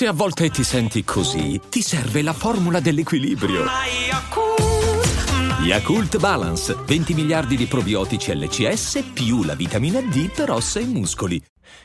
Se a volte ti senti così, ti serve la formula dell'equilibrio. Yakult Balance, 20 miliardi di probiotici LCS più la vitamina D per ossa e muscoli.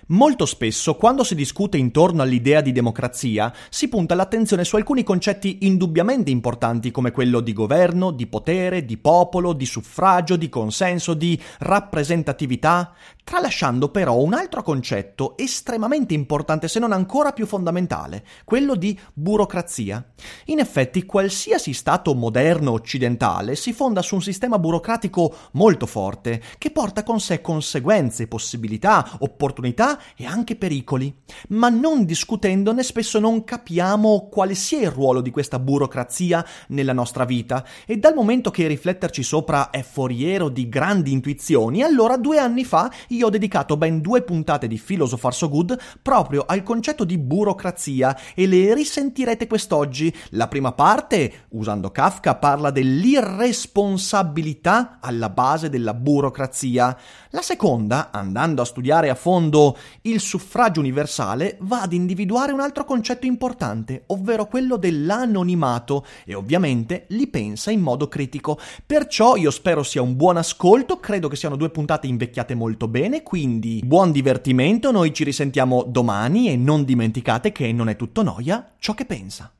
Molto spesso, quando si discute intorno all'idea di democrazia, si punta l'attenzione su alcuni concetti indubbiamente importanti come quello di governo, di potere, di popolo, di suffragio, di consenso, di rappresentatività, tralasciando però un altro concetto estremamente importante se non ancora più fondamentale, quello di burocrazia. In effetti, qualsiasi Stato moderno occidentale si fonda su un sistema burocratico molto forte, che porta con sé conseguenze, possibilità, opportunità e anche pericoli, ma non discutendone spesso non capiamo quale sia il ruolo di questa burocrazia nella nostra vita e dal momento che rifletterci sopra è foriero di grandi intuizioni, allora due anni fa io ho dedicato ben due puntate di Philosopher So Good proprio al concetto di burocrazia e le risentirete quest'oggi. La prima parte, usando Kafka, parla dell'irresponsabilità alla base della burocrazia. La seconda, andando a studiare a fondo il suffragio universale, va ad individuare un altro concetto importante, ovvero quello dell'anonimato, e ovviamente li pensa in modo critico. Perciò io spero sia un buon ascolto, credo che siano due puntate invecchiate molto bene, quindi buon divertimento, noi ci risentiamo domani e non dimenticate che non è tutto noia ciò che pensa.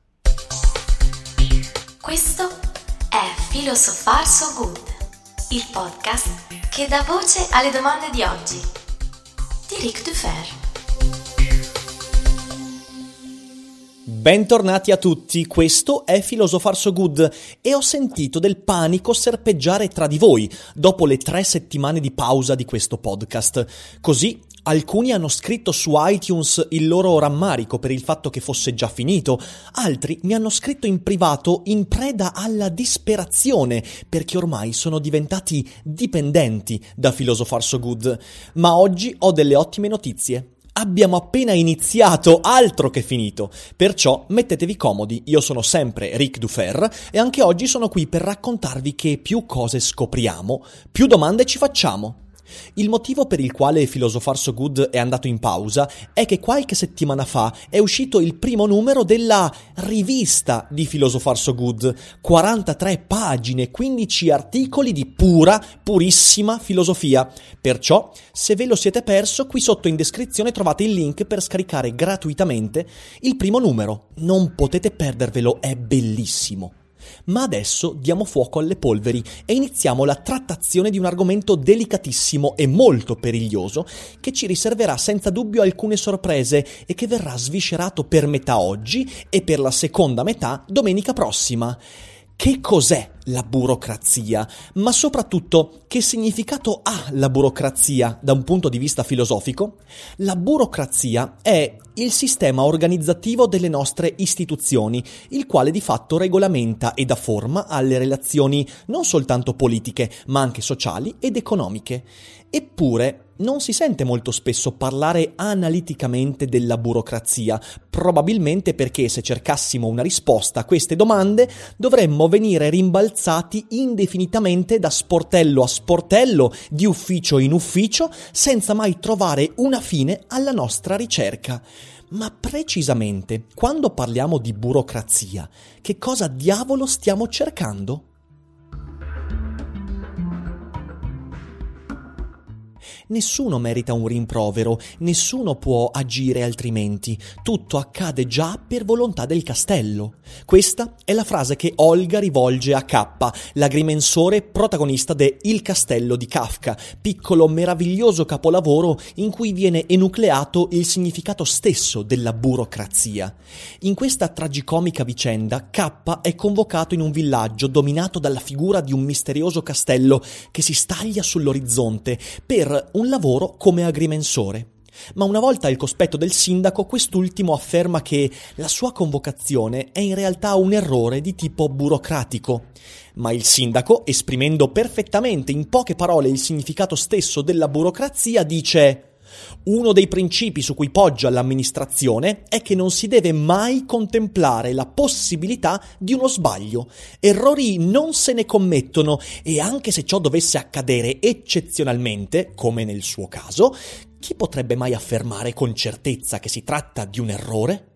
Questo è Philosopher So Good, il podcast che dà voce alle domande di oggi di Ric Dufer. Bentornati a tutti, questo è Philosopher So Good e ho sentito del panico serpeggiare tra di voi dopo le tre settimane di pausa di questo podcast. Così Alcuni hanno scritto su iTunes il loro rammarico per il fatto che fosse già finito, altri mi hanno scritto in privato in preda alla disperazione perché ormai sono diventati dipendenti da Philosopher So Good. Ma oggi ho delle ottime notizie. Abbiamo appena iniziato, altro che finito. Perciò mettetevi comodi, io sono sempre Ric Dufer e anche oggi sono qui per raccontarvi che più cose scopriamo, più domande ci facciamo. Il motivo per il quale Philosopher So Good è andato in pausa è che qualche settimana fa è uscito il primo numero della rivista di Philosopher So Good, 43 pagine, 15 articoli di pura, purissima filosofia. Perciò, se ve lo siete perso, qui sotto in descrizione trovate il link per scaricare gratuitamente il primo numero. Non potete perdervelo, è bellissimo. Ma adesso diamo fuoco alle polveri e iniziamo la trattazione di un argomento delicatissimo e molto periglioso che ci riserverà senza dubbio alcune sorprese e che verrà sviscerato per metà oggi e per la seconda metà domenica prossima. Che cos'è la burocrazia? Ma soprattutto, che significato ha la burocrazia da un punto di vista filosofico? La burocrazia è il sistema organizzativo delle nostre istituzioni, il quale di fatto regolamenta e dà forma alle relazioni non soltanto politiche, ma anche sociali ed economiche. Eppure, non si sente molto spesso parlare analiticamente della burocrazia, probabilmente perché se cercassimo una risposta a queste domande dovremmo venire rimbalzati indefinitamente da sportello a sportello, di ufficio in ufficio, senza mai trovare una fine alla nostra ricerca. Ma precisamente, quando parliamo di burocrazia, che cosa diavolo stiamo cercando? Nessuno merita un rimprovero, nessuno può agire altrimenti, tutto accade già per volontà del castello. Questa è la frase che Olga rivolge a K, l'agrimensore protagonista de Il castello di Kafka, piccolo meraviglioso capolavoro in cui viene enucleato il significato stesso della burocrazia. In questa tragicomica vicenda, K è convocato in un villaggio dominato dalla figura di un misterioso castello che si staglia sull'orizzonte per un lavoro come agrimensore. Ma una volta al cospetto del sindaco, quest'ultimo afferma che la sua convocazione è in realtà un errore di tipo burocratico. Ma il sindaco, esprimendo perfettamente in poche parole il significato stesso della burocrazia, dice uno dei principi su cui poggia l'amministrazione è che non si deve mai contemplare la possibilità di uno sbaglio. Errori non se ne commettono e anche se ciò dovesse accadere eccezionalmente, come nel suo caso, chi potrebbe mai affermare con certezza che si tratta di un errore?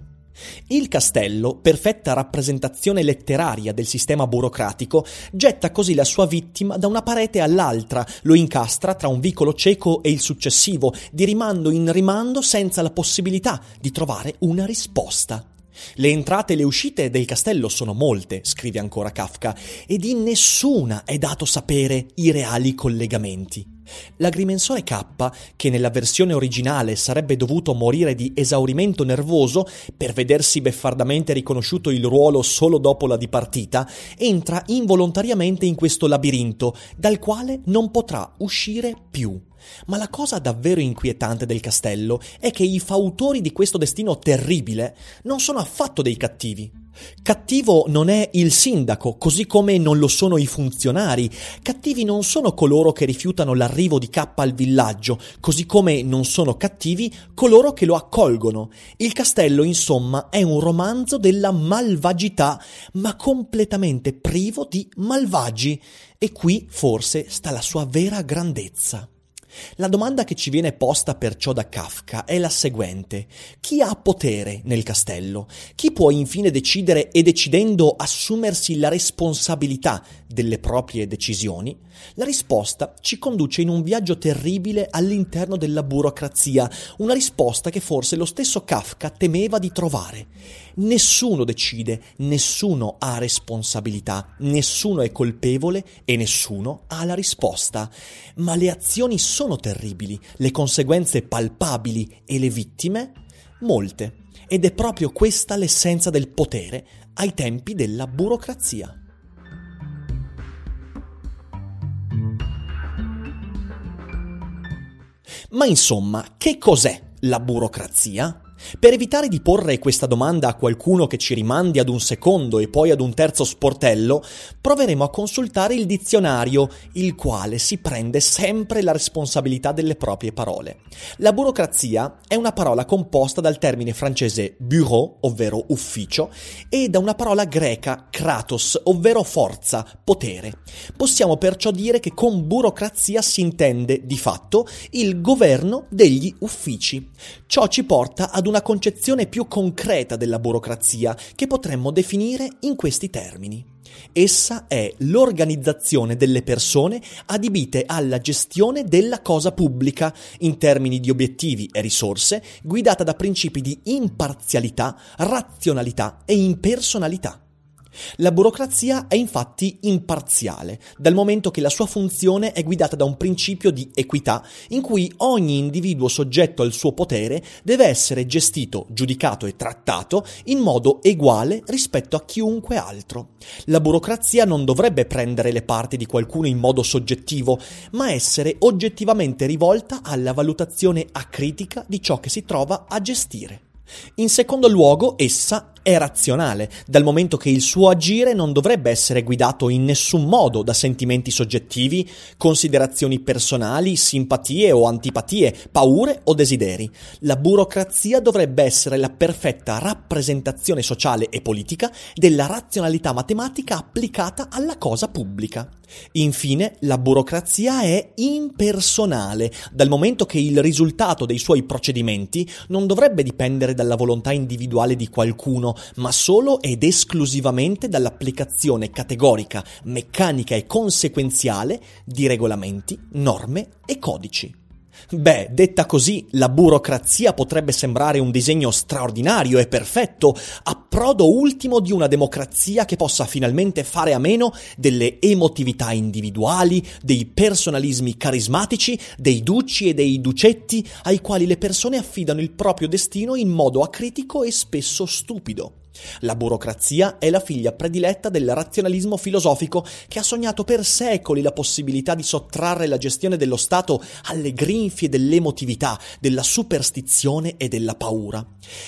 Il castello, perfetta rappresentazione letteraria del sistema burocratico, getta così la sua vittima da una parete all'altra, lo incastra tra un vicolo cieco e il successivo, di rimando in rimando senza la possibilità di trovare una risposta. Le entrate e le uscite del castello sono molte, scrive ancora Kafka, ed in nessuna è dato sapere i reali collegamenti. L'agrimensore K, che nella versione originale sarebbe dovuto morire di esaurimento nervoso per vedersi beffardamente riconosciuto il ruolo solo dopo la dipartita, entra involontariamente in questo labirinto, dal quale non potrà uscire più. Ma la cosa davvero inquietante del castello è che i fautori di questo destino terribile non sono affatto dei cattivi. Cattivo non è il sindaco, così come non lo sono i funzionari. Cattivi non sono coloro che rifiutano l'arrivo di K al villaggio, così come non sono cattivi coloro che lo accolgono. Il castello, insomma, è un romanzo della malvagità, ma completamente privo di malvagi. E qui forse sta la sua vera grandezza. La domanda che ci viene posta perciò da Kafka è la seguente. Chi ha potere nel castello? Chi può infine decidere e decidendo assumersi la responsabilità delle proprie decisioni? La risposta ci conduce in un viaggio terribile all'interno della burocrazia, una risposta che forse lo stesso Kafka temeva di trovare. Nessuno decide, nessuno ha responsabilità, nessuno è colpevole e nessuno ha la risposta. Ma le azioni sono terribili, le conseguenze palpabili e le vittime? Molte. Ed è proprio questa l'essenza del potere ai tempi della burocrazia. Ma insomma, che cos'è la burocrazia? Per evitare di porre questa domanda a qualcuno che ci rimandi ad un secondo e poi ad un terzo sportello, proveremo a consultare il dizionario, il quale si prende sempre la responsabilità delle proprie parole. La burocrazia è una parola composta dal termine francese bureau, ovvero ufficio, e da una parola greca kratos, ovvero forza, potere. Possiamo perciò dire che con burocrazia si intende, di fatto, il governo degli uffici. Ciò ci porta ad una concezione più concreta della burocrazia che potremmo definire in questi termini. Essa è l'organizzazione delle persone adibite alla gestione della cosa pubblica in termini di obiettivi e risorse, guidata da principi di imparzialità, razionalità e impersonalità. La burocrazia è infatti imparziale, dal momento che la sua funzione è guidata da un principio di equità, in cui ogni individuo soggetto al suo potere deve essere gestito, giudicato e trattato in modo eguale rispetto a chiunque altro. La burocrazia non dovrebbe prendere le parti di qualcuno in modo soggettivo, ma essere oggettivamente rivolta alla valutazione acritica di ciò che si trova a gestire. In secondo luogo, essa è razionale, dal momento che il suo agire non dovrebbe essere guidato in nessun modo da sentimenti soggettivi, considerazioni personali, simpatie o antipatie, paure o desideri. La burocrazia dovrebbe essere la perfetta rappresentazione sociale e politica della razionalità matematica applicata alla cosa pubblica. Infine, la burocrazia è impersonale, dal momento che il risultato dei suoi procedimenti non dovrebbe dipendere dalla volontà individuale di qualcuno, ma solo ed esclusivamente dall'applicazione categorica, meccanica e conseguenziale di regolamenti, norme e codici. Beh, detta così, la burocrazia potrebbe sembrare un disegno straordinario e perfetto, approdo ultimo di una democrazia che possa finalmente fare a meno delle emotività individuali, dei personalismi carismatici, dei duci e dei ducetti ai quali le persone affidano il proprio destino in modo acritico e spesso stupido. La burocrazia è la figlia prediletta del razionalismo filosofico che ha sognato per secoli la possibilità di sottrarre la gestione dello Stato alle grinfie dell'emotività, della superstizione e della paura.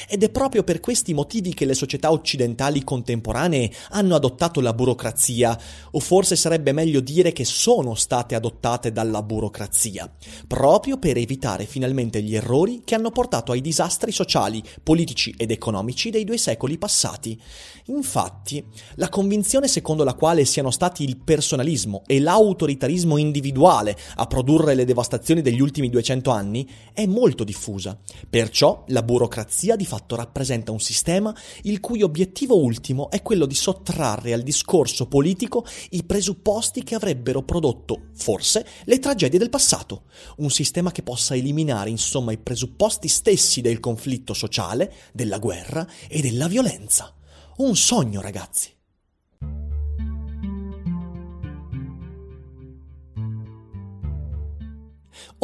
Ed è proprio per questi motivi che le società occidentali contemporanee hanno adottato la burocrazia, o forse sarebbe meglio dire che sono state adottate dalla burocrazia, proprio per evitare finalmente gli errori che hanno portato ai disastri sociali, politici ed economici dei due secoli passati passati. Infatti, la convinzione secondo la quale siano stati il personalismo e l'autoritarismo individuale a produrre le devastazioni degli ultimi 200 anni è molto diffusa. Perciò la burocrazia di fatto rappresenta un sistema il cui obiettivo ultimo è quello di sottrarre al discorso politico i presupposti che avrebbero prodotto, forse, le tragedie del passato. Un sistema che possa eliminare, insomma, i presupposti stessi del conflitto sociale, della guerra e della violenza. Un sogno, ragazzi.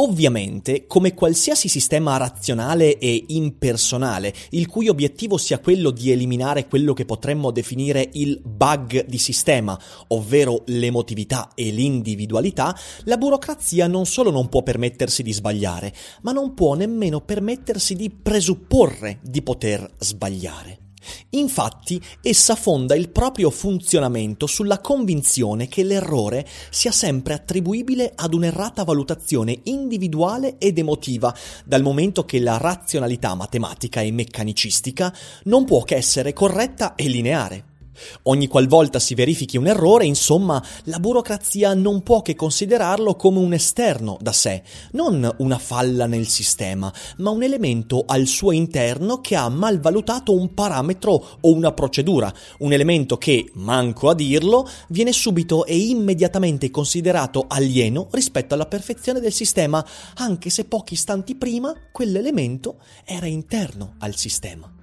Ovviamente, come qualsiasi sistema razionale e impersonale, il cui obiettivo sia quello di eliminare quello che potremmo definire il bug di sistema, ovvero l'emotività e l'individualità, la burocrazia non solo non può permettersi di sbagliare, ma non può nemmeno permettersi di presupporre di poter sbagliare. Infatti, essa fonda il proprio funzionamento sulla convinzione che l'errore sia sempre attribuibile ad un'errata valutazione individuale ed emotiva, dal momento che la razionalità matematica e meccanicistica non può che essere corretta e lineare. Ogni qualvolta si verifichi un errore, insomma, la burocrazia non può che considerarlo come un esterno da sé, non una falla nel sistema, ma un elemento al suo interno che ha malvalutato un parametro o una procedura, un elemento che, manco a dirlo, viene subito e immediatamente considerato alieno rispetto alla perfezione del sistema, anche se pochi istanti prima quell'elemento era interno al sistema.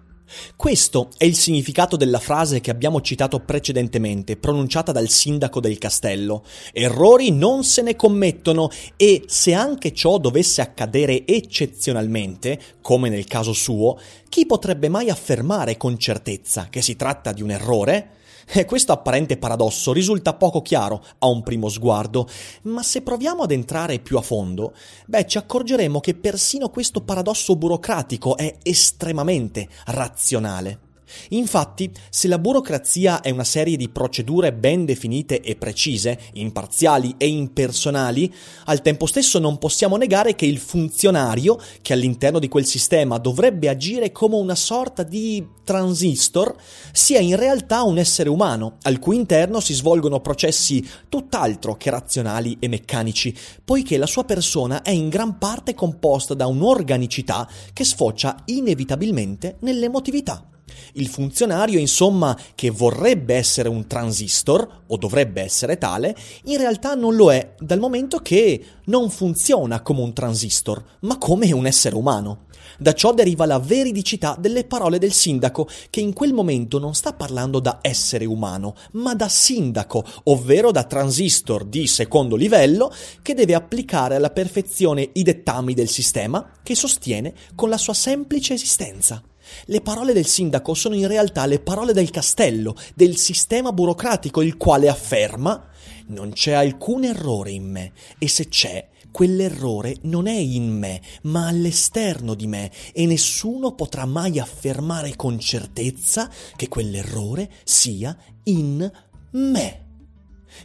Questo è il significato della frase che abbiamo citato precedentemente, pronunciata dal sindaco del castello. Errori non se ne commettono e se anche ciò dovesse accadere eccezionalmente, come nel caso suo, chi potrebbe mai affermare con certezza che si tratta di un errore? E questo apparente paradosso risulta poco chiaro a un primo sguardo, ma se proviamo ad entrare più a fondo, beh, ci accorgeremo che persino questo paradosso burocratico è estremamente razionale. Infatti, se la burocrazia è una serie di procedure ben definite e precise, imparziali e impersonali, al tempo stesso non possiamo negare che il funzionario, che all'interno di quel sistema dovrebbe agire come una sorta di transistor, sia in realtà un essere umano, al cui interno si svolgono processi tutt'altro che razionali e meccanici, poiché la sua persona è in gran parte composta da un'organicità che sfocia inevitabilmente nell'emotività. Il funzionario, insomma, che vorrebbe essere un transistor, o dovrebbe essere tale, in realtà non lo è, dal momento che non funziona come un transistor, ma come un essere umano. Da ciò deriva la veridicità delle parole del sindaco, che in quel momento non sta parlando da essere umano, ma da sindaco, ovvero da transistor di secondo livello, che deve applicare alla perfezione i dettami del sistema che sostiene con la sua semplice esistenza. Le parole del sindaco sono in realtà le parole del castello, del sistema burocratico, il quale afferma non c'è alcun errore in me e se c'è, quell'errore non è in me, ma all'esterno di me e nessuno potrà mai affermare con certezza che quell'errore sia in me.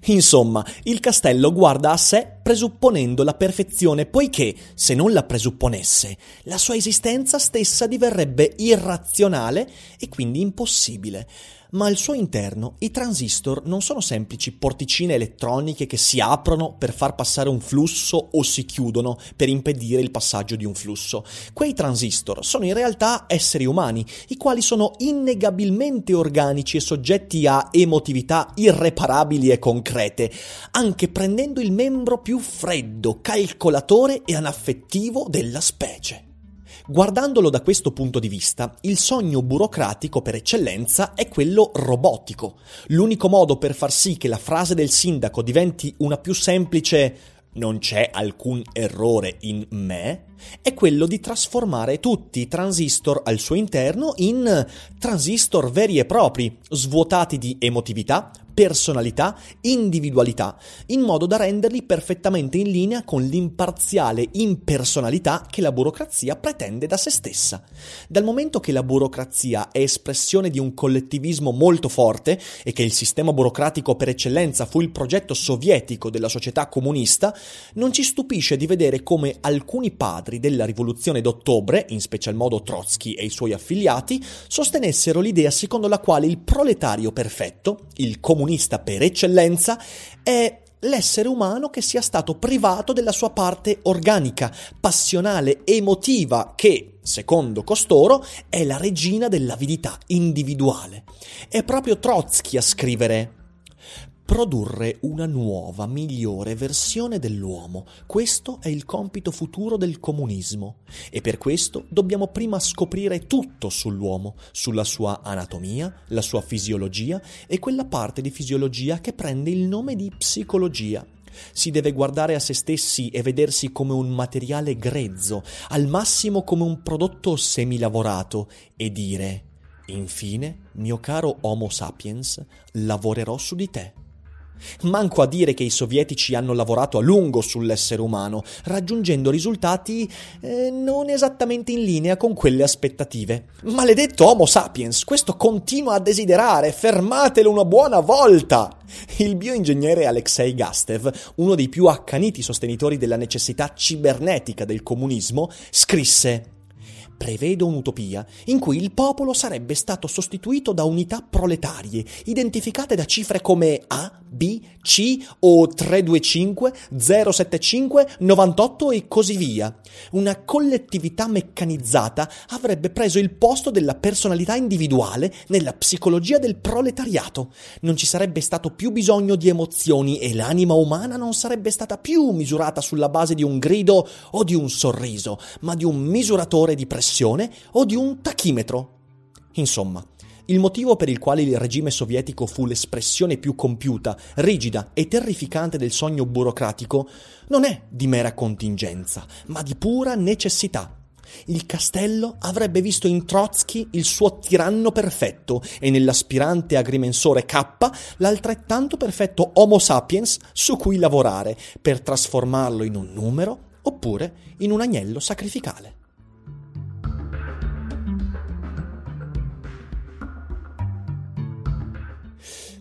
Insomma, il castello guarda a sé presupponendo la perfezione, poiché, se non la presupponesse, la sua esistenza stessa diverrebbe irrazionale e quindi impossibile ma al suo interno i transistor non sono semplici porticine elettroniche che si aprono per far passare un flusso o si chiudono per impedire il passaggio di un flusso. Quei transistor sono in realtà esseri umani, i quali sono innegabilmente organici e soggetti a emotività irreparabili e concrete, anche prendendo il membro più freddo, calcolatore e anaffettivo della specie. Guardandolo da questo punto di vista, il sogno burocratico per eccellenza è quello robotico. L'unico modo per far sì che la frase del sindaco diventi una più semplice non c'è alcun errore in me, è quello di trasformare tutti i transistor al suo interno in transistor veri e propri, svuotati di emotività, personalità, individualità, in modo da renderli perfettamente in linea con l'imparziale impersonalità che la burocrazia pretende da se stessa. Dal momento che la burocrazia è espressione di un collettivismo molto forte e che il sistema burocratico per eccellenza fu il progetto sovietico della società comunista, non ci stupisce di vedere come alcuni padri padri della rivoluzione d'ottobre, in special modo Trotsky e i suoi affiliati, sostenessero l'idea secondo la quale il proletario perfetto, il comunista per eccellenza, è l'essere umano che sia stato privato della sua parte organica, passionale, emotiva, che, secondo costoro, è la regina dell'avidità individuale. È proprio Trotsky a scrivere produrre una nuova, migliore versione dell'uomo. Questo è il compito futuro del comunismo e per questo dobbiamo prima scoprire tutto sull'uomo, sulla sua anatomia, la sua fisiologia e quella parte di fisiologia che prende il nome di psicologia. Si deve guardare a se stessi e vedersi come un materiale grezzo, al massimo come un prodotto semilavorato, e dire, infine, mio caro Homo sapiens, lavorerò su di te. Manco a dire che i sovietici hanno lavorato a lungo sull'essere umano, raggiungendo risultati eh, non esattamente in linea con quelle aspettative. Maledetto Homo sapiens, questo continua a desiderare, fermatelo una buona volta! Il bioingegnere Alexei Gastev, uno dei più accaniti sostenitori della necessità cibernetica del comunismo, scrisse Prevedo un'utopia in cui il popolo sarebbe stato sostituito da unità proletarie, identificate da cifre come A, B, C o 325, 075, 98 e così via. Una collettività meccanizzata avrebbe preso il posto della personalità individuale nella psicologia del proletariato. Non ci sarebbe stato più bisogno di emozioni e l'anima umana non sarebbe stata più misurata sulla base di un grido o di un sorriso, ma di un misuratore di pressione o di un tachimetro. Insomma, il motivo per il quale il regime sovietico fu l'espressione più compiuta, rigida e terrificante del sogno burocratico non è di mera contingenza, ma di pura necessità. Il castello avrebbe visto in Trotsky il suo tiranno perfetto e nell'aspirante agrimensore K l'altrettanto perfetto Homo sapiens su cui lavorare per trasformarlo in un numero oppure in un agnello sacrificale.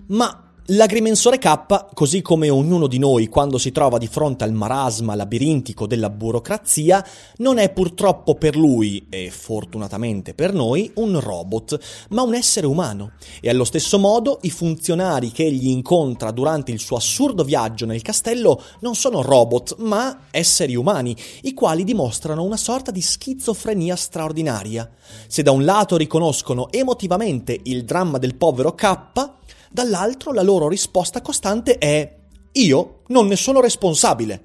Ma L'agrimensore K, così come ognuno di noi quando si trova di fronte al marasma labirintico della burocrazia, non è purtroppo per lui, e fortunatamente per noi, un robot, ma un essere umano. E allo stesso modo i funzionari che egli incontra durante il suo assurdo viaggio nel castello non sono robot, ma esseri umani, i quali dimostrano una sorta di schizofrenia straordinaria. Se da un lato riconoscono emotivamente il dramma del povero K, dall'altro la loro risposta costante è io non ne sono responsabile.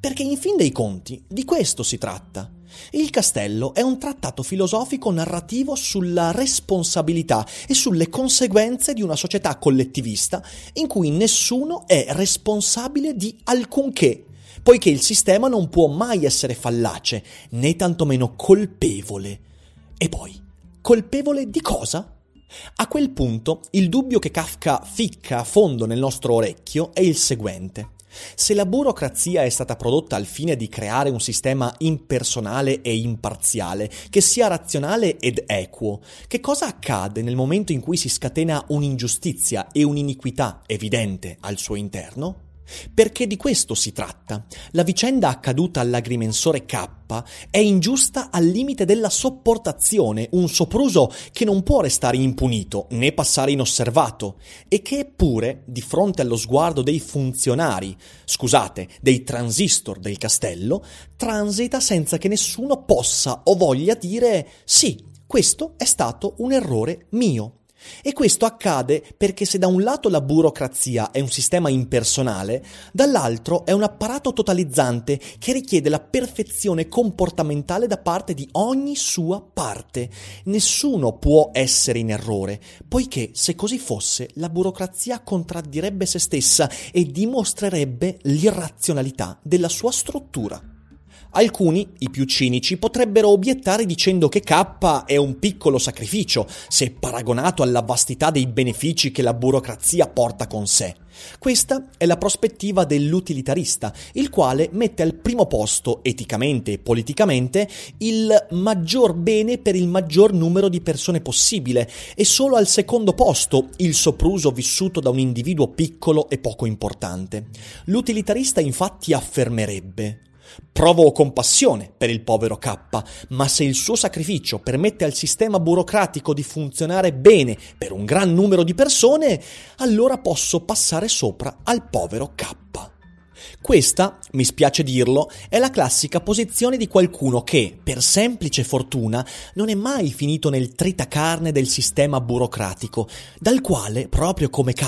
Perché in fin dei conti di questo si tratta. Il castello è un trattato filosofico narrativo sulla responsabilità e sulle conseguenze di una società collettivista in cui nessuno è responsabile di alcunché, poiché il sistema non può mai essere fallace, né tantomeno colpevole. E poi, colpevole di cosa? A quel punto il dubbio che Kafka ficca a fondo nel nostro orecchio è il seguente. Se la burocrazia è stata prodotta al fine di creare un sistema impersonale e imparziale, che sia razionale ed equo, che cosa accade nel momento in cui si scatena un'ingiustizia e un'iniquità evidente al suo interno? Perché di questo si tratta. La vicenda accaduta all'agrimensore K è ingiusta al limite della sopportazione, un sopruso che non può restare impunito né passare inosservato e che eppure, di fronte allo sguardo dei funzionari, scusate, dei transistor del castello, transita senza che nessuno possa o voglia dire sì, questo è stato un errore mio. E questo accade perché se da un lato la burocrazia è un sistema impersonale, dall'altro è un apparato totalizzante che richiede la perfezione comportamentale da parte di ogni sua parte. Nessuno può essere in errore, poiché se così fosse la burocrazia contraddirebbe se stessa e dimostrerebbe l'irrazionalità della sua struttura. Alcuni, i più cinici, potrebbero obiettare dicendo che K è un piccolo sacrificio, se paragonato alla vastità dei benefici che la burocrazia porta con sé. Questa è la prospettiva dell'utilitarista, il quale mette al primo posto, eticamente e politicamente, il maggior bene per il maggior numero di persone possibile e solo al secondo posto il sopruso vissuto da un individuo piccolo e poco importante. L'utilitarista infatti affermerebbe Provo compassione per il povero K, ma se il suo sacrificio permette al sistema burocratico di funzionare bene per un gran numero di persone, allora posso passare sopra al povero K. Questa, mi spiace dirlo, è la classica posizione di qualcuno che, per semplice fortuna, non è mai finito nel tritacarne del sistema burocratico, dal quale, proprio come K,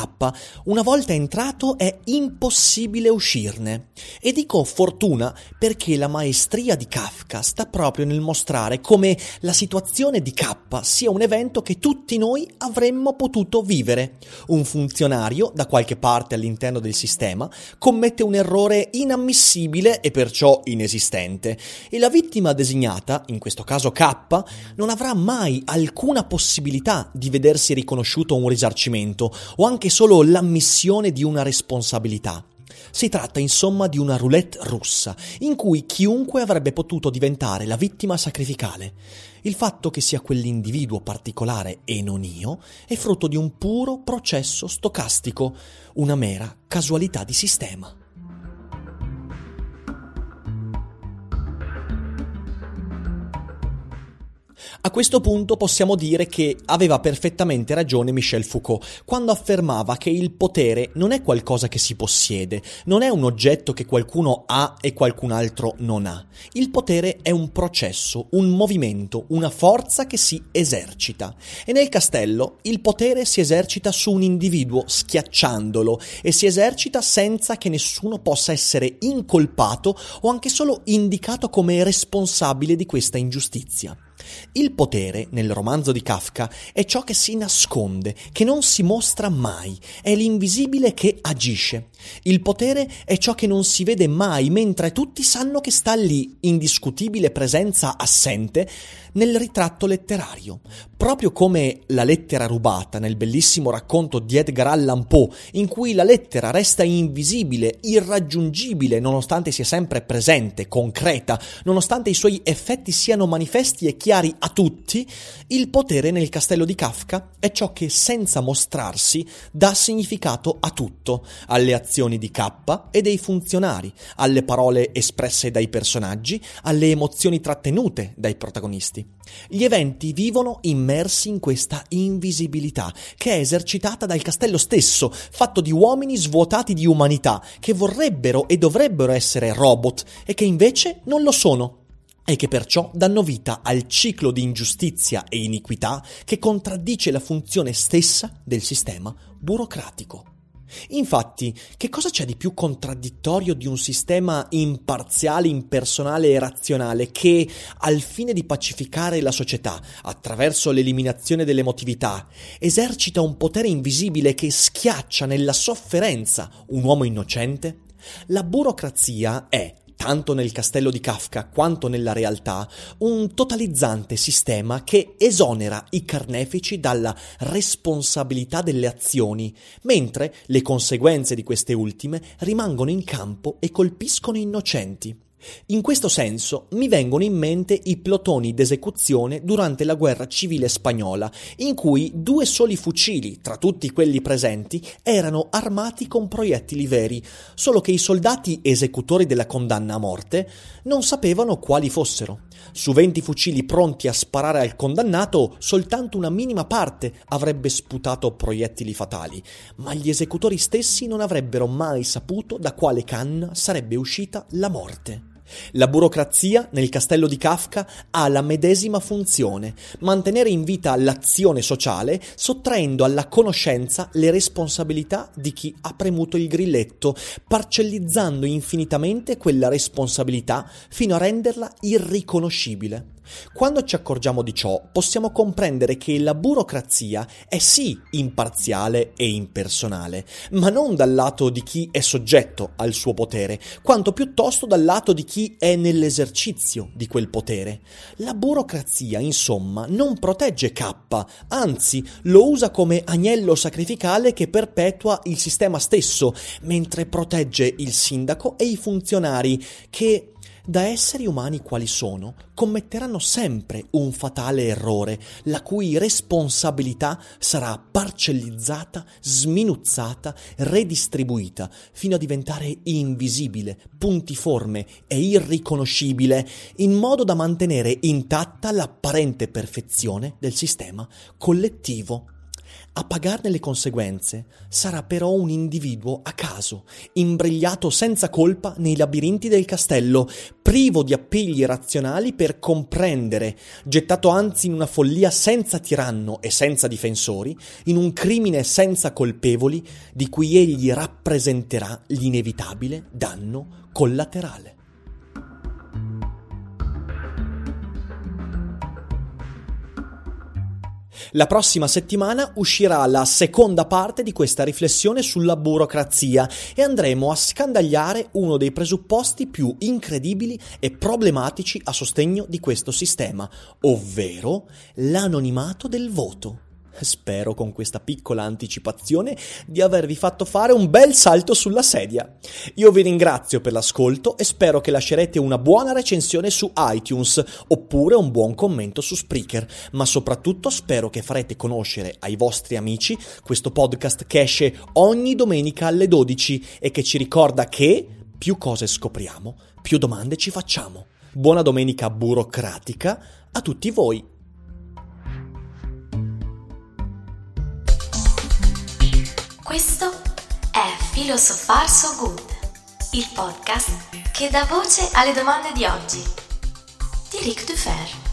una volta entrato è impossibile uscirne. E dico fortuna perché la maestria di Kafka sta proprio nel mostrare come la situazione di K sia un evento che tutti noi avremmo potuto vivere. Un funzionario, da qualche parte all'interno del sistema, commette un errore errore inammissibile e perciò inesistente e la vittima designata, in questo caso K, non avrà mai alcuna possibilità di vedersi riconosciuto un risarcimento o anche solo l'ammissione di una responsabilità. Si tratta insomma di una roulette russa, in cui chiunque avrebbe potuto diventare la vittima sacrificale. Il fatto che sia quell'individuo particolare e non io è frutto di un puro processo stocastico, una mera casualità di sistema. A questo punto possiamo dire che aveva perfettamente ragione Michel Foucault quando affermava che il potere non è qualcosa che si possiede, non è un oggetto che qualcuno ha e qualcun altro non ha. Il potere è un processo, un movimento, una forza che si esercita. E nel castello il potere si esercita su un individuo schiacciandolo e si esercita senza che nessuno possa essere incolpato o anche solo indicato come responsabile di questa ingiustizia. Il potere, nel romanzo di Kafka, è ciò che si nasconde, che non si mostra mai, è l'invisibile che agisce. Il potere è ciò che non si vede mai, mentre tutti sanno che sta lì, indiscutibile presenza assente, nel ritratto letterario. Proprio come la lettera rubata nel bellissimo racconto di Edgar Allan Poe, in cui la lettera resta invisibile, irraggiungibile, nonostante sia sempre presente, concreta, nonostante i suoi effetti siano manifesti e chiari a tutti, il potere nel castello di Kafka è ciò che senza mostrarsi dà significato a tutto, alle azioni di K e dei funzionari, alle parole espresse dai personaggi, alle emozioni trattenute dai protagonisti. Gli eventi vivono immersi in questa invisibilità, che è esercitata dal castello stesso, fatto di uomini svuotati di umanità, che vorrebbero e dovrebbero essere robot e che invece non lo sono e che perciò danno vita al ciclo di ingiustizia e iniquità che contraddice la funzione stessa del sistema burocratico. Infatti, che cosa c'è di più contraddittorio di un sistema imparziale, impersonale e razionale che, al fine di pacificare la società attraverso l'eliminazione dell'emotività, esercita un potere invisibile che schiaccia nella sofferenza un uomo innocente? La burocrazia è, tanto nel castello di Kafka quanto nella realtà, un totalizzante sistema che esonera i carnefici dalla responsabilità delle azioni, mentre le conseguenze di queste ultime rimangono in campo e colpiscono innocenti. In questo senso mi vengono in mente i plotoni d'esecuzione durante la guerra civile spagnola, in cui due soli fucili, tra tutti quelli presenti, erano armati con proiettili veri, solo che i soldati esecutori della condanna a morte non sapevano quali fossero. Su 20 fucili pronti a sparare al condannato, soltanto una minima parte avrebbe sputato proiettili fatali, ma gli esecutori stessi non avrebbero mai saputo da quale canna sarebbe uscita la morte. La burocrazia, nel castello di Kafka, ha la medesima funzione, mantenere in vita l'azione sociale, sottraendo alla conoscenza le responsabilità di chi ha premuto il grilletto, parcellizzando infinitamente quella responsabilità fino a renderla irriconoscibile. Quando ci accorgiamo di ciò, possiamo comprendere che la burocrazia è sì imparziale e impersonale, ma non dal lato di chi è soggetto al suo potere, quanto piuttosto dal lato di chi è nell'esercizio di quel potere. La burocrazia, insomma, non protegge K, anzi lo usa come agnello sacrificale che perpetua il sistema stesso, mentre protegge il sindaco e i funzionari che da esseri umani quali sono, commetteranno sempre un fatale errore, la cui responsabilità sarà parcellizzata, sminuzzata, redistribuita, fino a diventare invisibile, puntiforme e irriconoscibile, in modo da mantenere intatta l'apparente perfezione del sistema collettivo a pagarne le conseguenze sarà però un individuo a caso, imbrigliato senza colpa nei labirinti del castello, privo di appigli razionali per comprendere, gettato anzi in una follia senza tiranno e senza difensori, in un crimine senza colpevoli di cui egli rappresenterà l'inevitabile danno collaterale. La prossima settimana uscirà la seconda parte di questa riflessione sulla burocrazia e andremo a scandagliare uno dei presupposti più incredibili e problematici a sostegno di questo sistema, ovvero l'anonimato del voto. Spero con questa piccola anticipazione di avervi fatto fare un bel salto sulla sedia. Io vi ringrazio per l'ascolto e spero che lascerete una buona recensione su iTunes oppure un buon commento su Spreaker, ma soprattutto spero che farete conoscere ai vostri amici questo podcast che esce ogni domenica alle 12 e che ci ricorda che più cose scopriamo, più domande ci facciamo. Buona domenica burocratica a tutti voi. Questo è Philosopher So Good, il podcast che dà voce alle domande di oggi. Di Ric Dufer.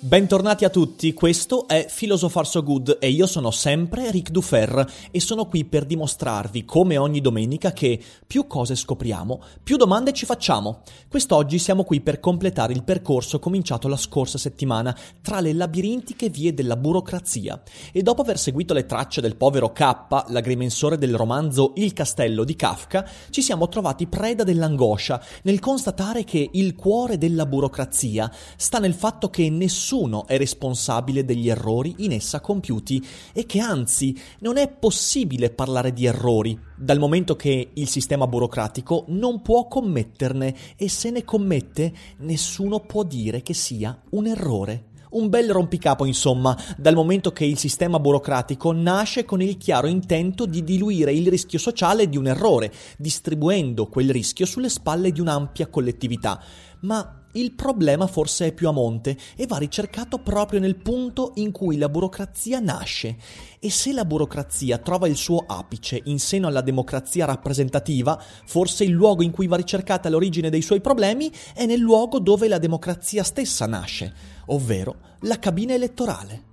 Bentornati a tutti, questo è Philosopher So Good e io sono sempre Ric Dufer e sono qui per dimostrarvi, come ogni domenica, che più cose scopriamo, più domande ci facciamo. Quest'oggi siamo qui per completare il percorso cominciato la scorsa settimana tra le labirintiche vie della burocrazia e dopo aver seguito le tracce del povero K, l'agrimensore del romanzo Il castello di Kafka, ci siamo trovati preda dell'angoscia nel constatare che il cuore della burocrazia sta nel fatto che nessuno nessuno è responsabile degli errori in essa compiuti e che anzi non è possibile parlare di errori, dal momento che il sistema burocratico non può commetterne e se ne commette nessuno può dire che sia un errore. Un bel rompicapo, insomma, dal momento che il sistema burocratico nasce con il chiaro intento di diluire il rischio sociale di un errore, distribuendo quel rischio sulle spalle di un'ampia collettività. Ma il problema forse è più a monte e va ricercato proprio nel punto in cui la burocrazia nasce. E se la burocrazia trova il suo apice in seno alla democrazia rappresentativa, forse il luogo in cui va ricercata l'origine dei suoi problemi è nel luogo dove la democrazia stessa nasce, ovvero la cabina elettorale.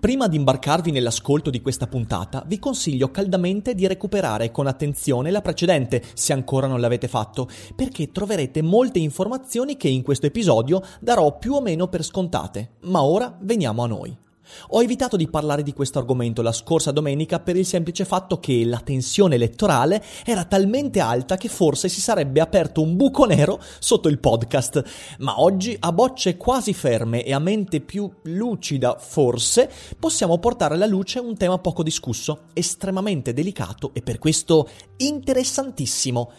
Prima di imbarcarvi nell'ascolto di questa puntata, vi consiglio caldamente di recuperare con attenzione la precedente, se ancora non l'avete fatto, perché troverete molte informazioni che in questo episodio darò più o meno per scontate. Ma ora veniamo a noi. Ho evitato di parlare di questo argomento la scorsa domenica per il semplice fatto che la tensione elettorale era talmente alta che forse si sarebbe aperto un buco nero sotto il podcast, ma oggi a bocce quasi ferme e a mente più lucida forse possiamo portare alla luce un tema poco discusso, estremamente delicato e per questo interessantissimo.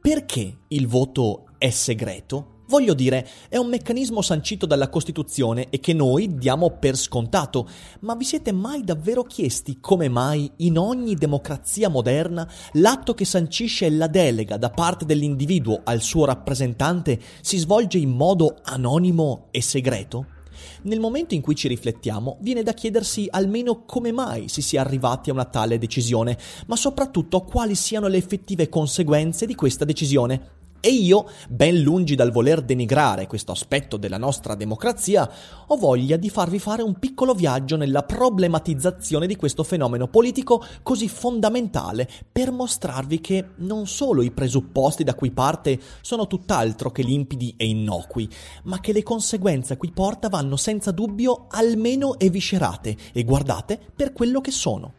Perché il voto è segreto? Voglio dire, è un meccanismo sancito dalla Costituzione e che noi diamo per scontato, ma vi siete mai davvero chiesti come mai in ogni democrazia moderna l'atto che sancisce la delega da parte dell'individuo al suo rappresentante si svolge in modo anonimo e segreto? Nel momento in cui ci riflettiamo, viene da chiedersi almeno come mai si sia arrivati a una tale decisione, ma soprattutto quali siano le effettive conseguenze di questa decisione. E io, ben lungi dal voler denigrare questo aspetto della nostra democrazia, ho voglia di farvi fare un piccolo viaggio nella problematizzazione di questo fenomeno politico così fondamentale per mostrarvi che non solo i presupposti da cui parte sono tutt'altro che limpidi e innocui, ma che le conseguenze a cui porta vanno senza dubbio almeno eviscerate e guardate per quello che sono.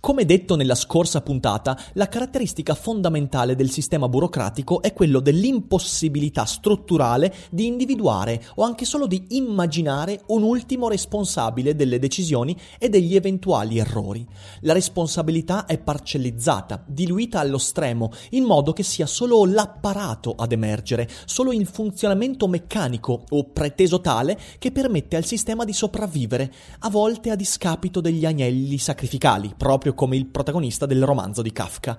Come detto nella scorsa puntata, la caratteristica fondamentale del sistema burocratico è quello dell'impossibilità strutturale di individuare o anche solo di immaginare un ultimo responsabile delle decisioni e degli eventuali errori. La responsabilità è parcellizzata, diluita allo stremo, in modo che sia solo l'apparato ad emergere, solo il funzionamento meccanico o preteso tale che permette al sistema di sopravvivere, a volte a discapito degli agnelli sacrificali proprio come il protagonista del romanzo di Kafka.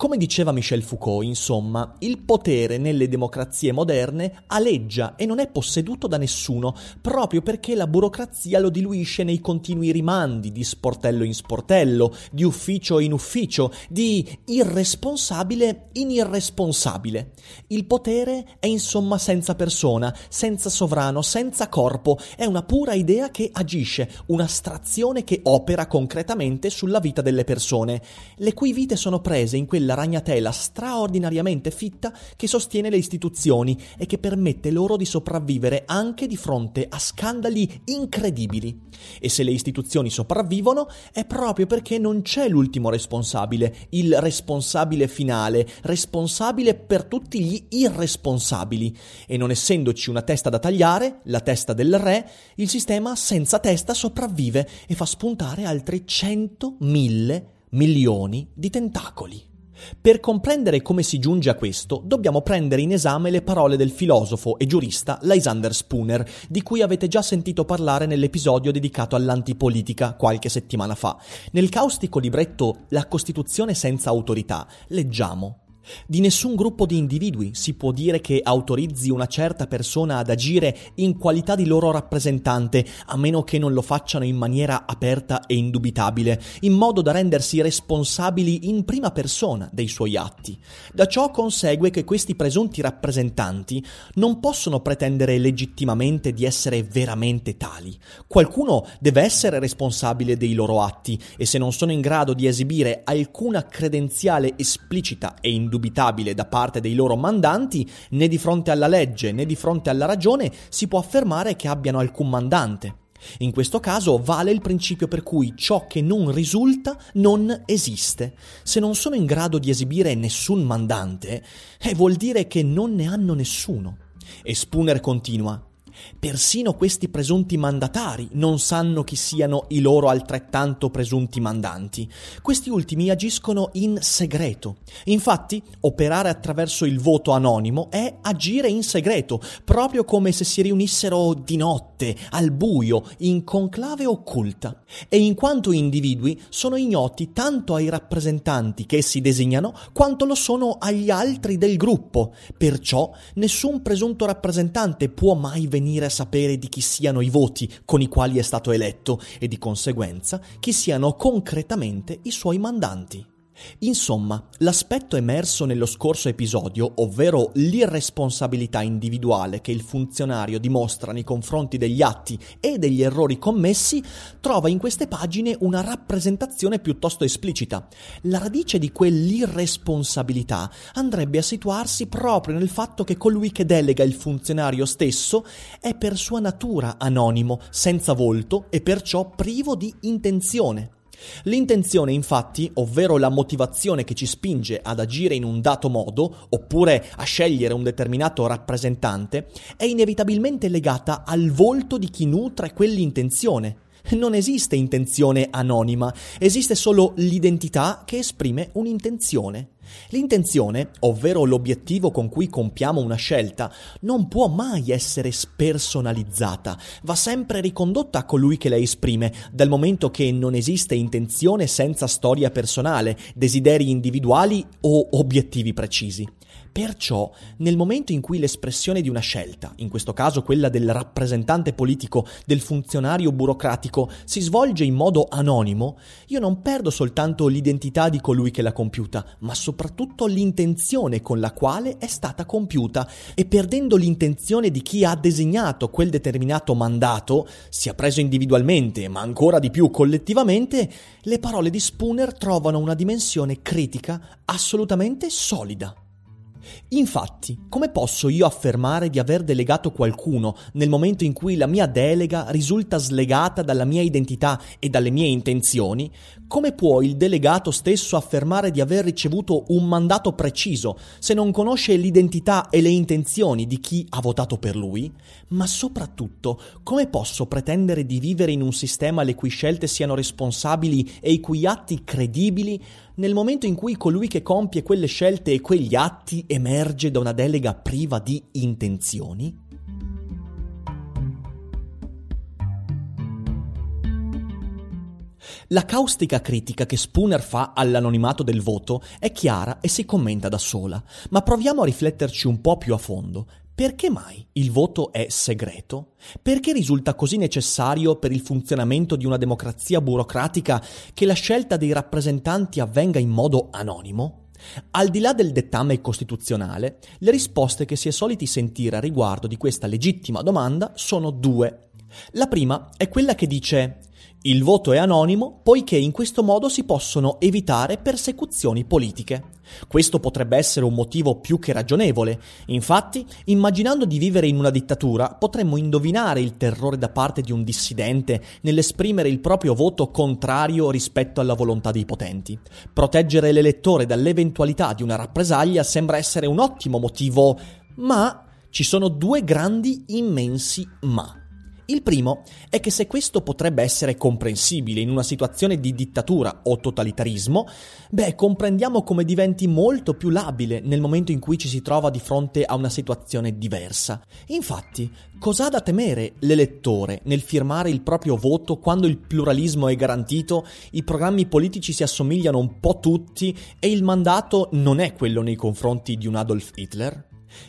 Come diceva Michel Foucault, insomma, il potere nelle democrazie moderne aleggia e non è posseduto da nessuno, proprio perché la burocrazia lo diluisce nei continui rimandi di sportello in sportello, di ufficio in ufficio, di irresponsabile in irresponsabile. Il potere è insomma senza persona, senza sovrano, senza corpo, è una pura idea che agisce, un'astrazione che opera concretamente sulla vita delle persone, le cui vite sono prese in quella quella ragnatela straordinariamente fitta che sostiene le istituzioni e che permette loro di sopravvivere anche di fronte a scandali incredibili. E se le istituzioni sopravvivono è proprio perché non c'è l'ultimo responsabile, il responsabile finale, responsabile per tutti gli irresponsabili. E non essendoci una testa da tagliare, la testa del re, il sistema senza testa sopravvive e fa spuntare altri cento, mille, milioni di tentacoli. Per comprendere come si giunge a questo, dobbiamo prendere in esame le parole del filosofo e giurista Lysander Spooner, di cui avete già sentito parlare nell'episodio dedicato all'antipolitica qualche settimana fa. Nel caustico libretto La Costituzione senza autorità leggiamo di nessun gruppo di individui si può dire che autorizzi una certa persona ad agire in qualità di loro rappresentante, a meno che non lo facciano in maniera aperta e indubitabile, in modo da rendersi responsabili in prima persona dei suoi atti. Da ciò consegue che questi presunti rappresentanti non possono pretendere legittimamente di essere veramente tali. Qualcuno deve essere responsabile dei loro atti e se non sono in grado di esibire alcuna credenziale esplicita e indubitabile, indubitabile da parte dei loro mandanti, né di fronte alla legge né di fronte alla ragione si può affermare che abbiano alcun mandante. In questo caso vale il principio per cui ciò che non risulta non esiste. Se non sono in grado di esibire nessun mandante, eh, vuol dire che non ne hanno nessuno. E Spooner continua. Persino questi presunti mandatari non sanno chi siano i loro altrettanto presunti mandanti. Questi ultimi agiscono in segreto. Infatti, operare attraverso il voto anonimo è agire in segreto, proprio come se si riunissero di notte, al buio, in conclave occulta. E in quanto individui sono ignoti tanto ai rappresentanti che essi designano, quanto lo sono agli altri del gruppo. Perciò nessun presunto rappresentante può mai venire venire a sapere di chi siano i voti con i quali è stato eletto e di conseguenza chi siano concretamente i suoi mandanti. Insomma, l'aspetto emerso nello scorso episodio, ovvero l'irresponsabilità individuale che il funzionario dimostra nei confronti degli atti e degli errori commessi, trova in queste pagine una rappresentazione piuttosto esplicita. La radice di quell'irresponsabilità andrebbe a situarsi proprio nel fatto che colui che delega il funzionario stesso è per sua natura anonimo, senza volto e perciò privo di intenzione. L'intenzione, infatti, ovvero la motivazione che ci spinge ad agire in un dato modo, oppure a scegliere un determinato rappresentante, è inevitabilmente legata al volto di chi nutre quell'intenzione. Non esiste intenzione anonima, esiste solo l'identità che esprime un'intenzione. L'intenzione, ovvero l'obiettivo con cui compiamo una scelta, non può mai essere spersonalizzata, va sempre ricondotta a colui che la esprime, dal momento che non esiste intenzione senza storia personale, desideri individuali o obiettivi precisi. Perciò, nel momento in cui l'espressione di una scelta, in questo caso quella del rappresentante politico, del funzionario burocratico, si svolge in modo anonimo, io non perdo soltanto l'identità di colui che l'ha compiuta, ma soprattutto l'intenzione con la quale è stata compiuta e perdendo l'intenzione di chi ha designato quel determinato mandato, sia preso individualmente, ma ancora di più collettivamente, le parole di Spooner trovano una dimensione critica assolutamente solida. Infatti, come posso io affermare di aver delegato qualcuno nel momento in cui la mia delega risulta slegata dalla mia identità e dalle mie intenzioni, come può il delegato stesso affermare di aver ricevuto un mandato preciso se non conosce l'identità e le intenzioni di chi ha votato per lui? Ma soprattutto, come posso pretendere di vivere in un sistema le cui scelte siano responsabili e i cui atti credibili nel momento in cui colui che compie quelle scelte e quegli atti emerge da una delega priva di intenzioni? La caustica critica che Spooner fa all'anonimato del voto è chiara e si commenta da sola, ma proviamo a rifletterci un po' più a fondo. Perché mai il voto è segreto? Perché risulta così necessario per il funzionamento di una democrazia burocratica che la scelta dei rappresentanti avvenga in modo anonimo? Al di là del dettame costituzionale, le risposte che si è soliti sentire a riguardo di questa legittima domanda sono due. La prima è quella che dice il voto è anonimo poiché in questo modo si possono evitare persecuzioni politiche. Questo potrebbe essere un motivo più che ragionevole. Infatti, immaginando di vivere in una dittatura, potremmo indovinare il terrore da parte di un dissidente nell'esprimere il proprio voto contrario rispetto alla volontà dei potenti. Proteggere l'elettore dall'eventualità di una rappresaglia sembra essere un ottimo motivo, ma ci sono due grandi immensi ma. Il primo è che se questo potrebbe essere comprensibile in una situazione di dittatura o totalitarismo, beh, comprendiamo come diventi molto più labile nel momento in cui ci si trova di fronte a una situazione diversa. Infatti, cosa ha da temere l'elettore nel firmare il proprio voto quando il pluralismo è garantito, i programmi politici si assomigliano un po' tutti e il mandato non è quello nei confronti di un Adolf Hitler?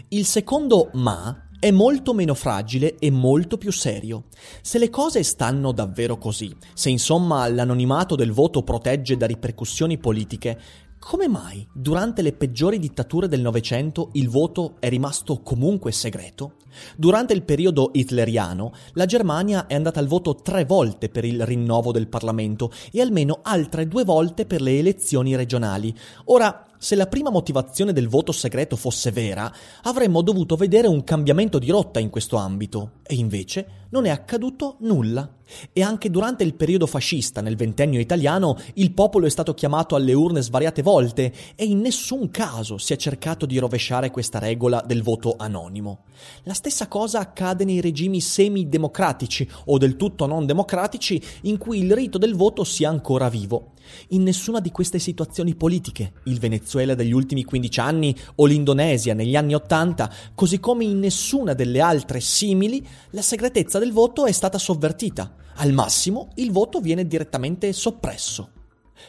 Il secondo ma è molto meno fragile e molto più serio. Se le cose stanno davvero così, se insomma l'anonimato del voto protegge da ripercussioni politiche, come mai durante le peggiori dittature del Novecento il voto è rimasto comunque segreto? Durante il periodo hitleriano la Germania è andata al voto tre volte per il rinnovo del Parlamento e almeno altre due volte per le elezioni regionali. Ora, se la prima motivazione del voto segreto fosse vera, avremmo dovuto vedere un cambiamento di rotta in questo ambito, e invece non è accaduto nulla. E anche durante il periodo fascista, nel ventennio italiano, il popolo è stato chiamato alle urne svariate volte e in nessun caso si è cercato di rovesciare questa regola del voto anonimo. La stessa cosa accade nei regimi semi-democratici o del tutto non democratici in cui il rito del voto sia ancora vivo. In nessuna di queste situazioni politiche, il Venezuela degli ultimi 15 anni o l'Indonesia negli anni 80, così come in nessuna delle altre simili, la segretezza del voto è stata sovvertita. Al massimo, il voto viene direttamente soppresso.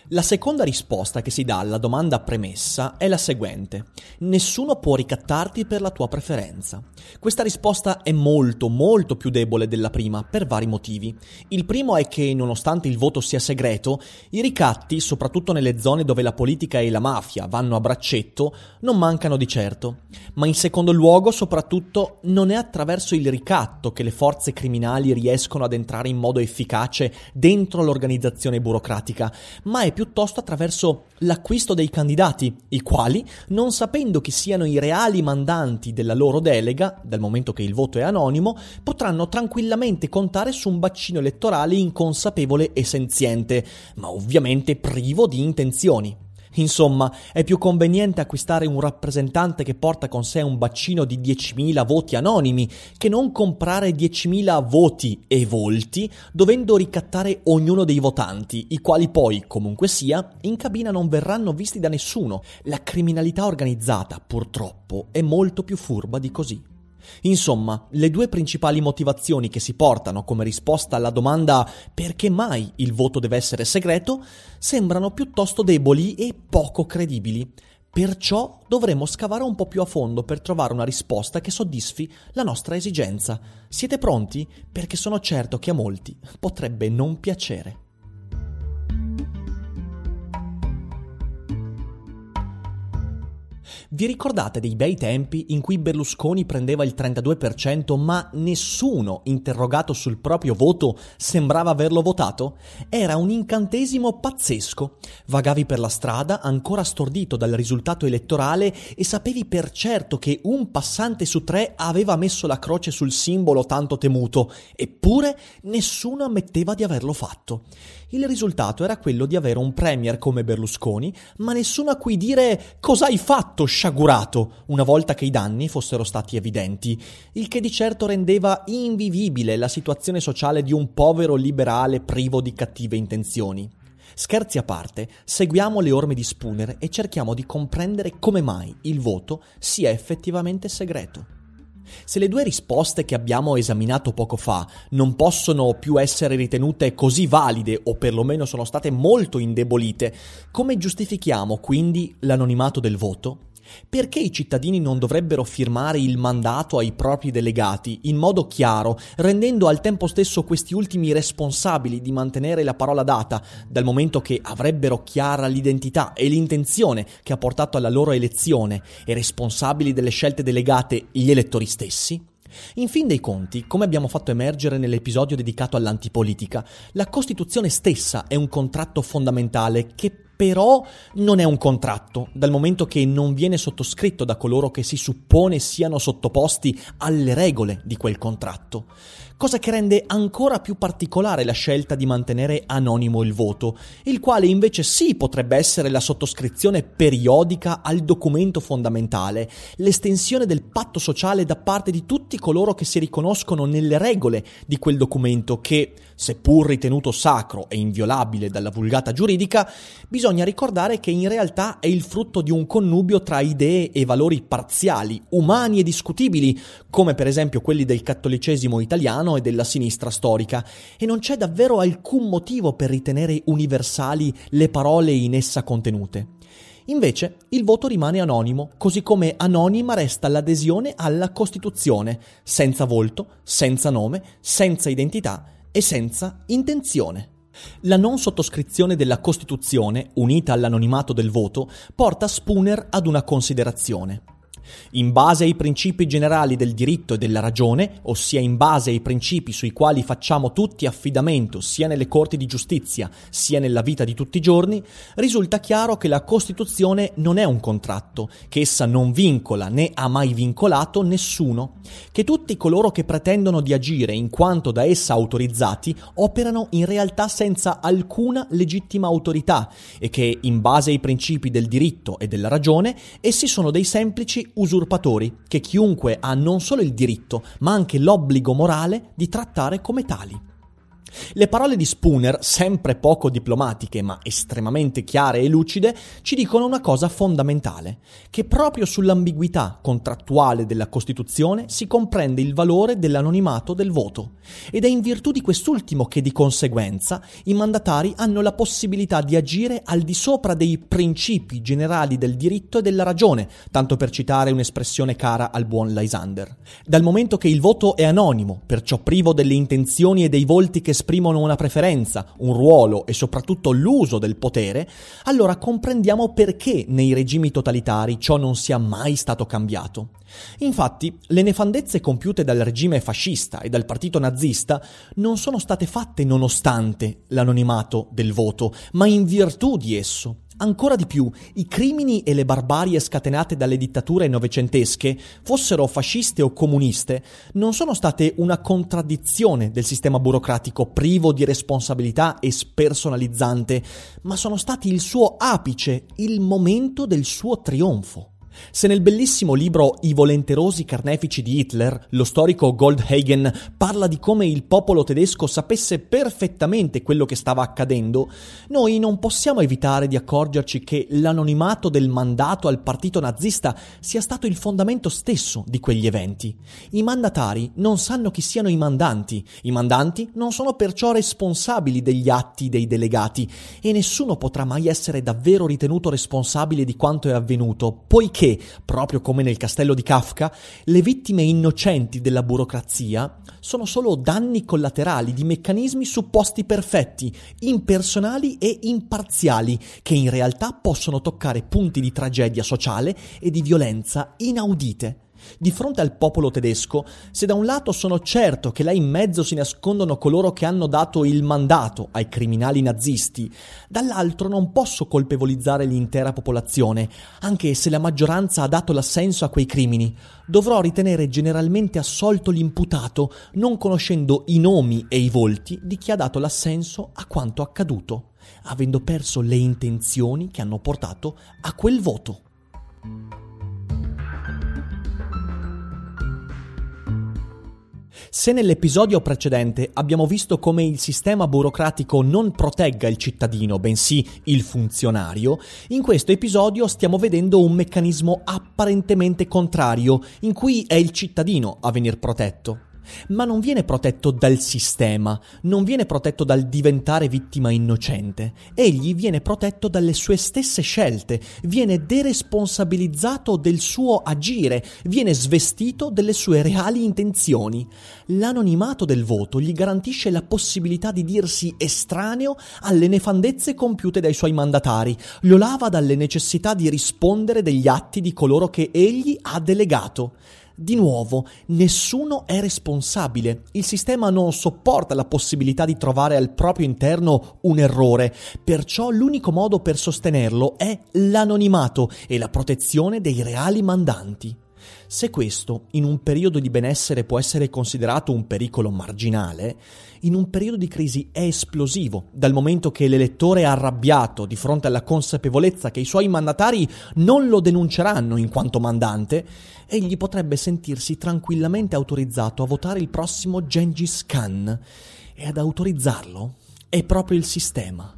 La seconda risposta che si dà alla domanda premessa è la seguente. Nessuno può ricattarti per la tua preferenza. Questa risposta è molto molto più debole della prima per vari motivi. Il primo è che, nonostante il voto sia segreto, i ricatti, soprattutto nelle zone dove la politica e la mafia vanno a braccetto, non mancano di certo. Ma in secondo luogo, soprattutto, non è attraverso il ricatto che le forze criminali riescono ad entrare in modo efficace dentro l'organizzazione burocratica, ma è piuttosto attraverso l'acquisto dei candidati, i quali, non sapendo chi siano i reali mandanti della loro delega, dal momento che il voto è anonimo, potranno tranquillamente contare su un bacino elettorale inconsapevole e senziente, ma ovviamente privo di intenzioni. Insomma, è più conveniente acquistare un rappresentante che porta con sé un bacino di 10.000 voti anonimi che non comprare 10.000 voti e volti dovendo ricattare ognuno dei votanti, i quali poi, comunque sia, in cabina non verranno visti da nessuno. La criminalità organizzata, purtroppo, è molto più furba di così. Insomma, le due principali motivazioni che si portano come risposta alla domanda perché mai il voto deve essere segreto sembrano piuttosto deboli e poco credibili. Perciò dovremo scavare un po' più a fondo per trovare una risposta che soddisfi la nostra esigenza. Siete pronti? Perché sono certo che a molti potrebbe non piacere. Vi ricordate dei bei tempi in cui Berlusconi prendeva il 32% ma nessuno interrogato sul proprio voto sembrava averlo votato? Era un incantesimo pazzesco. Vagavi per la strada ancora stordito dal risultato elettorale e sapevi per certo che un passante su tre aveva messo la croce sul simbolo tanto temuto, eppure nessuno ammetteva di averlo fatto. Il risultato era quello di avere un premier come Berlusconi, ma nessuno a cui dire cosa hai fatto, sciagurato, una volta che i danni fossero stati evidenti, il che di certo rendeva invivibile la situazione sociale di un povero liberale privo di cattive intenzioni. Scherzi a parte, seguiamo le orme di Spooner e cerchiamo di comprendere come mai il voto sia effettivamente segreto. Se le due risposte che abbiamo esaminato poco fa non possono più essere ritenute così valide o perlomeno sono state molto indebolite, come giustifichiamo quindi l'anonimato del voto? Perché i cittadini non dovrebbero firmare il mandato ai propri delegati in modo chiaro, rendendo al tempo stesso questi ultimi responsabili di mantenere la parola data, dal momento che avrebbero chiara l'identità e l'intenzione che ha portato alla loro elezione e responsabili delle scelte delegate gli elettori stessi? In fin dei conti, come abbiamo fatto emergere nell'episodio dedicato all'antipolitica, la Costituzione stessa è un contratto fondamentale che però non è un contratto, dal momento che non viene sottoscritto da coloro che si suppone siano sottoposti alle regole di quel contratto cosa che rende ancora più particolare la scelta di mantenere anonimo il voto, il quale invece sì potrebbe essere la sottoscrizione periodica al documento fondamentale, l'estensione del patto sociale da parte di tutti coloro che si riconoscono nelle regole di quel documento che, seppur ritenuto sacro e inviolabile dalla vulgata giuridica, bisogna ricordare che in realtà è il frutto di un connubio tra idee e valori parziali, umani e discutibili, come per esempio quelli del cattolicesimo italiano e della sinistra storica, e non c'è davvero alcun motivo per ritenere universali le parole in essa contenute. Invece il voto rimane anonimo, così come anonima resta l'adesione alla Costituzione, senza volto, senza nome, senza identità e senza intenzione. La non sottoscrizione della Costituzione, unita all'anonimato del voto, porta Spooner ad una considerazione. In base ai principi generali del diritto e della ragione, ossia in base ai principi sui quali facciamo tutti affidamento sia nelle corti di giustizia sia nella vita di tutti i giorni, risulta chiaro che la Costituzione non è un contratto, che essa non vincola né ha mai vincolato nessuno, che tutti coloro che pretendono di agire in quanto da essa autorizzati operano in realtà senza alcuna legittima autorità e che, in base ai principi del diritto e della ragione, essi sono dei semplici usurpatori che chiunque ha non solo il diritto, ma anche l'obbligo morale di trattare come tali. Le parole di Spooner, sempre poco diplomatiche ma estremamente chiare e lucide, ci dicono una cosa fondamentale, che proprio sull'ambiguità contrattuale della Costituzione si comprende il valore dell'anonimato del voto, ed è in virtù di quest'ultimo che di conseguenza i mandatari hanno la possibilità di agire al di sopra dei principi generali del diritto e della ragione, tanto per citare un'espressione cara al buon Lysander. Dal momento che il voto è anonimo, perciò privo delle intenzioni e dei volti che esprimono una preferenza, un ruolo e soprattutto l'uso del potere, allora comprendiamo perché nei regimi totalitari ciò non sia mai stato cambiato. Infatti, le nefandezze compiute dal regime fascista e dal partito nazista non sono state fatte nonostante l'anonimato del voto, ma in virtù di esso. Ancora di più, i crimini e le barbarie scatenate dalle dittature novecentesche, fossero fasciste o comuniste, non sono state una contraddizione del sistema burocratico privo di responsabilità e spersonalizzante, ma sono stati il suo apice, il momento del suo trionfo. Se nel bellissimo libro I volenterosi carnefici di Hitler, lo storico Goldhagen parla di come il popolo tedesco sapesse perfettamente quello che stava accadendo, noi non possiamo evitare di accorgerci che l'anonimato del mandato al partito nazista sia stato il fondamento stesso di quegli eventi. I mandatari non sanno chi siano i mandanti, i mandanti non sono perciò responsabili degli atti dei delegati e nessuno potrà mai essere davvero ritenuto responsabile di quanto è avvenuto, poiché che, proprio come nel castello di Kafka, le vittime innocenti della burocrazia sono solo danni collaterali di meccanismi supposti perfetti, impersonali e imparziali, che in realtà possono toccare punti di tragedia sociale e di violenza inaudite. Di fronte al popolo tedesco, se da un lato sono certo che là in mezzo si nascondono coloro che hanno dato il mandato ai criminali nazisti, dall'altro non posso colpevolizzare l'intera popolazione, anche se la maggioranza ha dato l'assenso a quei crimini. Dovrò ritenere generalmente assolto l'imputato, non conoscendo i nomi e i volti di chi ha dato l'assenso a quanto accaduto, avendo perso le intenzioni che hanno portato a quel voto. Se nell'episodio precedente abbiamo visto come il sistema burocratico non protegga il cittadino, bensì il funzionario, in questo episodio stiamo vedendo un meccanismo apparentemente contrario, in cui è il cittadino a venir protetto ma non viene protetto dal sistema, non viene protetto dal diventare vittima innocente. Egli viene protetto dalle sue stesse scelte, viene deresponsabilizzato del suo agire, viene svestito delle sue reali intenzioni. L'anonimato del voto gli garantisce la possibilità di dirsi estraneo alle nefandezze compiute dai suoi mandatari, lo lava dalle necessità di rispondere degli atti di coloro che egli ha delegato. Di nuovo, nessuno è responsabile. Il sistema non sopporta la possibilità di trovare al proprio interno un errore, perciò l'unico modo per sostenerlo è l'anonimato e la protezione dei reali mandanti. Se questo in un periodo di benessere può essere considerato un pericolo marginale, in un periodo di crisi è esplosivo, dal momento che l'elettore è arrabbiato di fronte alla consapevolezza che i suoi mandatari non lo denunceranno in quanto mandante, egli potrebbe sentirsi tranquillamente autorizzato a votare il prossimo Gengis Khan e ad autorizzarlo è proprio il sistema.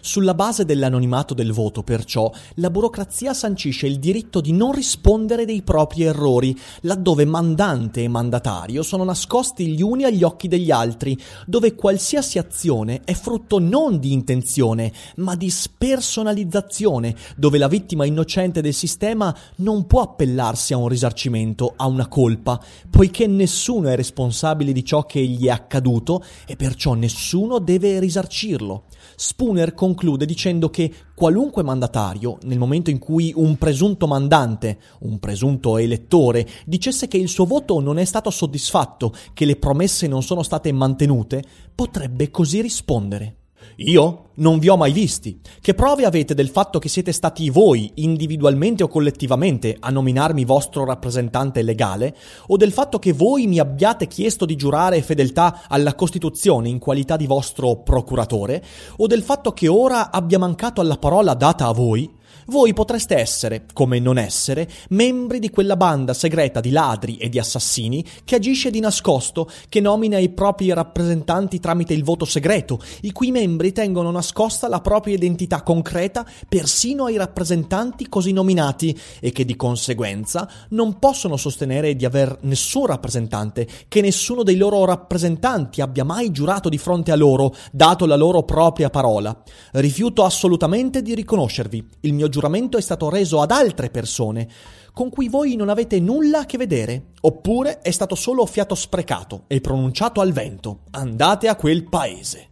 Sulla base dell'anonimato del voto, perciò, la burocrazia sancisce il diritto di non rispondere dei propri errori, laddove mandante e mandatario sono nascosti gli uni agli occhi degli altri, dove qualsiasi azione è frutto non di intenzione, ma di spersonalizzazione, dove la vittima innocente del sistema non può appellarsi a un risarcimento, a una colpa, poiché nessuno è responsabile di ciò che gli è accaduto e perciò nessuno deve risarcirlo. Spooner conclude dicendo che qualunque mandatario, nel momento in cui un presunto mandante, un presunto elettore, dicesse che il suo voto non è stato soddisfatto, che le promesse non sono state mantenute, potrebbe così rispondere. Io non vi ho mai visti. Che prove avete del fatto che siete stati voi, individualmente o collettivamente, a nominarmi vostro rappresentante legale? O del fatto che voi mi abbiate chiesto di giurare fedeltà alla Costituzione in qualità di vostro procuratore? O del fatto che ora abbia mancato alla parola data a voi? Voi potreste essere, come non essere, membri di quella banda segreta di ladri e di assassini che agisce di nascosto, che nomina i propri rappresentanti tramite il voto segreto, i cui membri tengono nascosta la propria identità concreta persino ai rappresentanti così nominati e che di conseguenza non possono sostenere di aver nessun rappresentante, che nessuno dei loro rappresentanti abbia mai giurato di fronte a loro, dato la loro propria parola. Rifiuto assolutamente di riconoscervi. Il mio giuramento è stato reso ad altre persone, con cui voi non avete nulla a che vedere, oppure è stato solo fiato sprecato e pronunciato al vento. Andate a quel paese.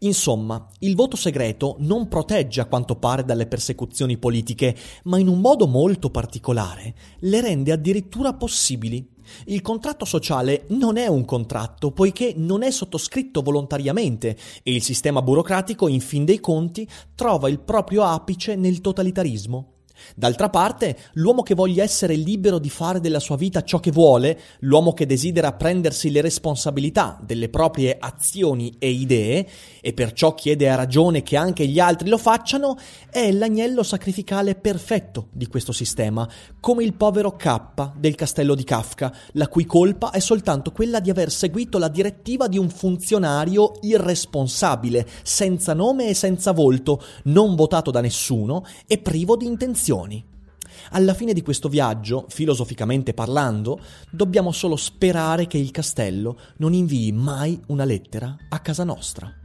Insomma, il voto segreto non protegge a quanto pare dalle persecuzioni politiche, ma in un modo molto particolare le rende addirittura possibili. Il contratto sociale non è un contratto poiché non è sottoscritto volontariamente e il sistema burocratico, in fin dei conti, trova il proprio apice nel totalitarismo. D'altra parte, l'uomo che voglia essere libero di fare della sua vita ciò che vuole, l'uomo che desidera prendersi le responsabilità delle proprie azioni e idee, e perciò chiede a ragione che anche gli altri lo facciano, è l'agnello sacrificale perfetto di questo sistema, come il povero K del castello di Kafka, la cui colpa è soltanto quella di aver seguito la direttiva di un funzionario irresponsabile, senza nome e senza volto, non votato da nessuno e privo di intenzioni azioni. Alla fine di questo viaggio, filosoficamente parlando, dobbiamo solo sperare che il castello non invii mai una lettera a casa nostra.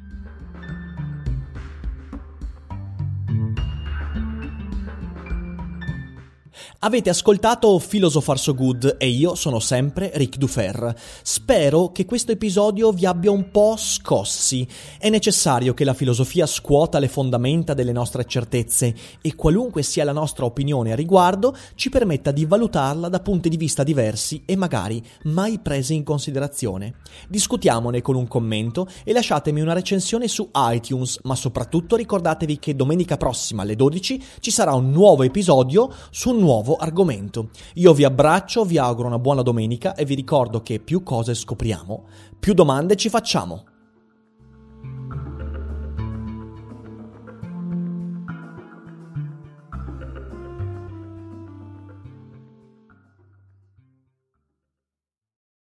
Avete ascoltato Philosopher So Good e io sono sempre Ric Dufer. Spero che questo episodio vi abbia un po' scossi. È necessario che la filosofia scuota le fondamenta delle nostre certezze e qualunque sia la nostra opinione a riguardo ci permetta di valutarla da punti di vista diversi e magari mai presi in considerazione. Discutiamone con un commento e lasciatemi una recensione su iTunes, ma soprattutto ricordatevi che domenica prossima alle 12 ci sarà un nuovo episodio su un nuovo argomento. Io vi abbraccio, vi auguro una buona domenica e vi ricordo che più cose scopriamo, più domande ci facciamo.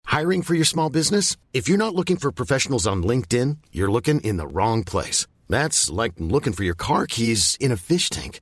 Hiring for your small business? If you're not looking for professionals on LinkedIn, you're looking in the wrong place. That's like looking for your car keys in a fish tank.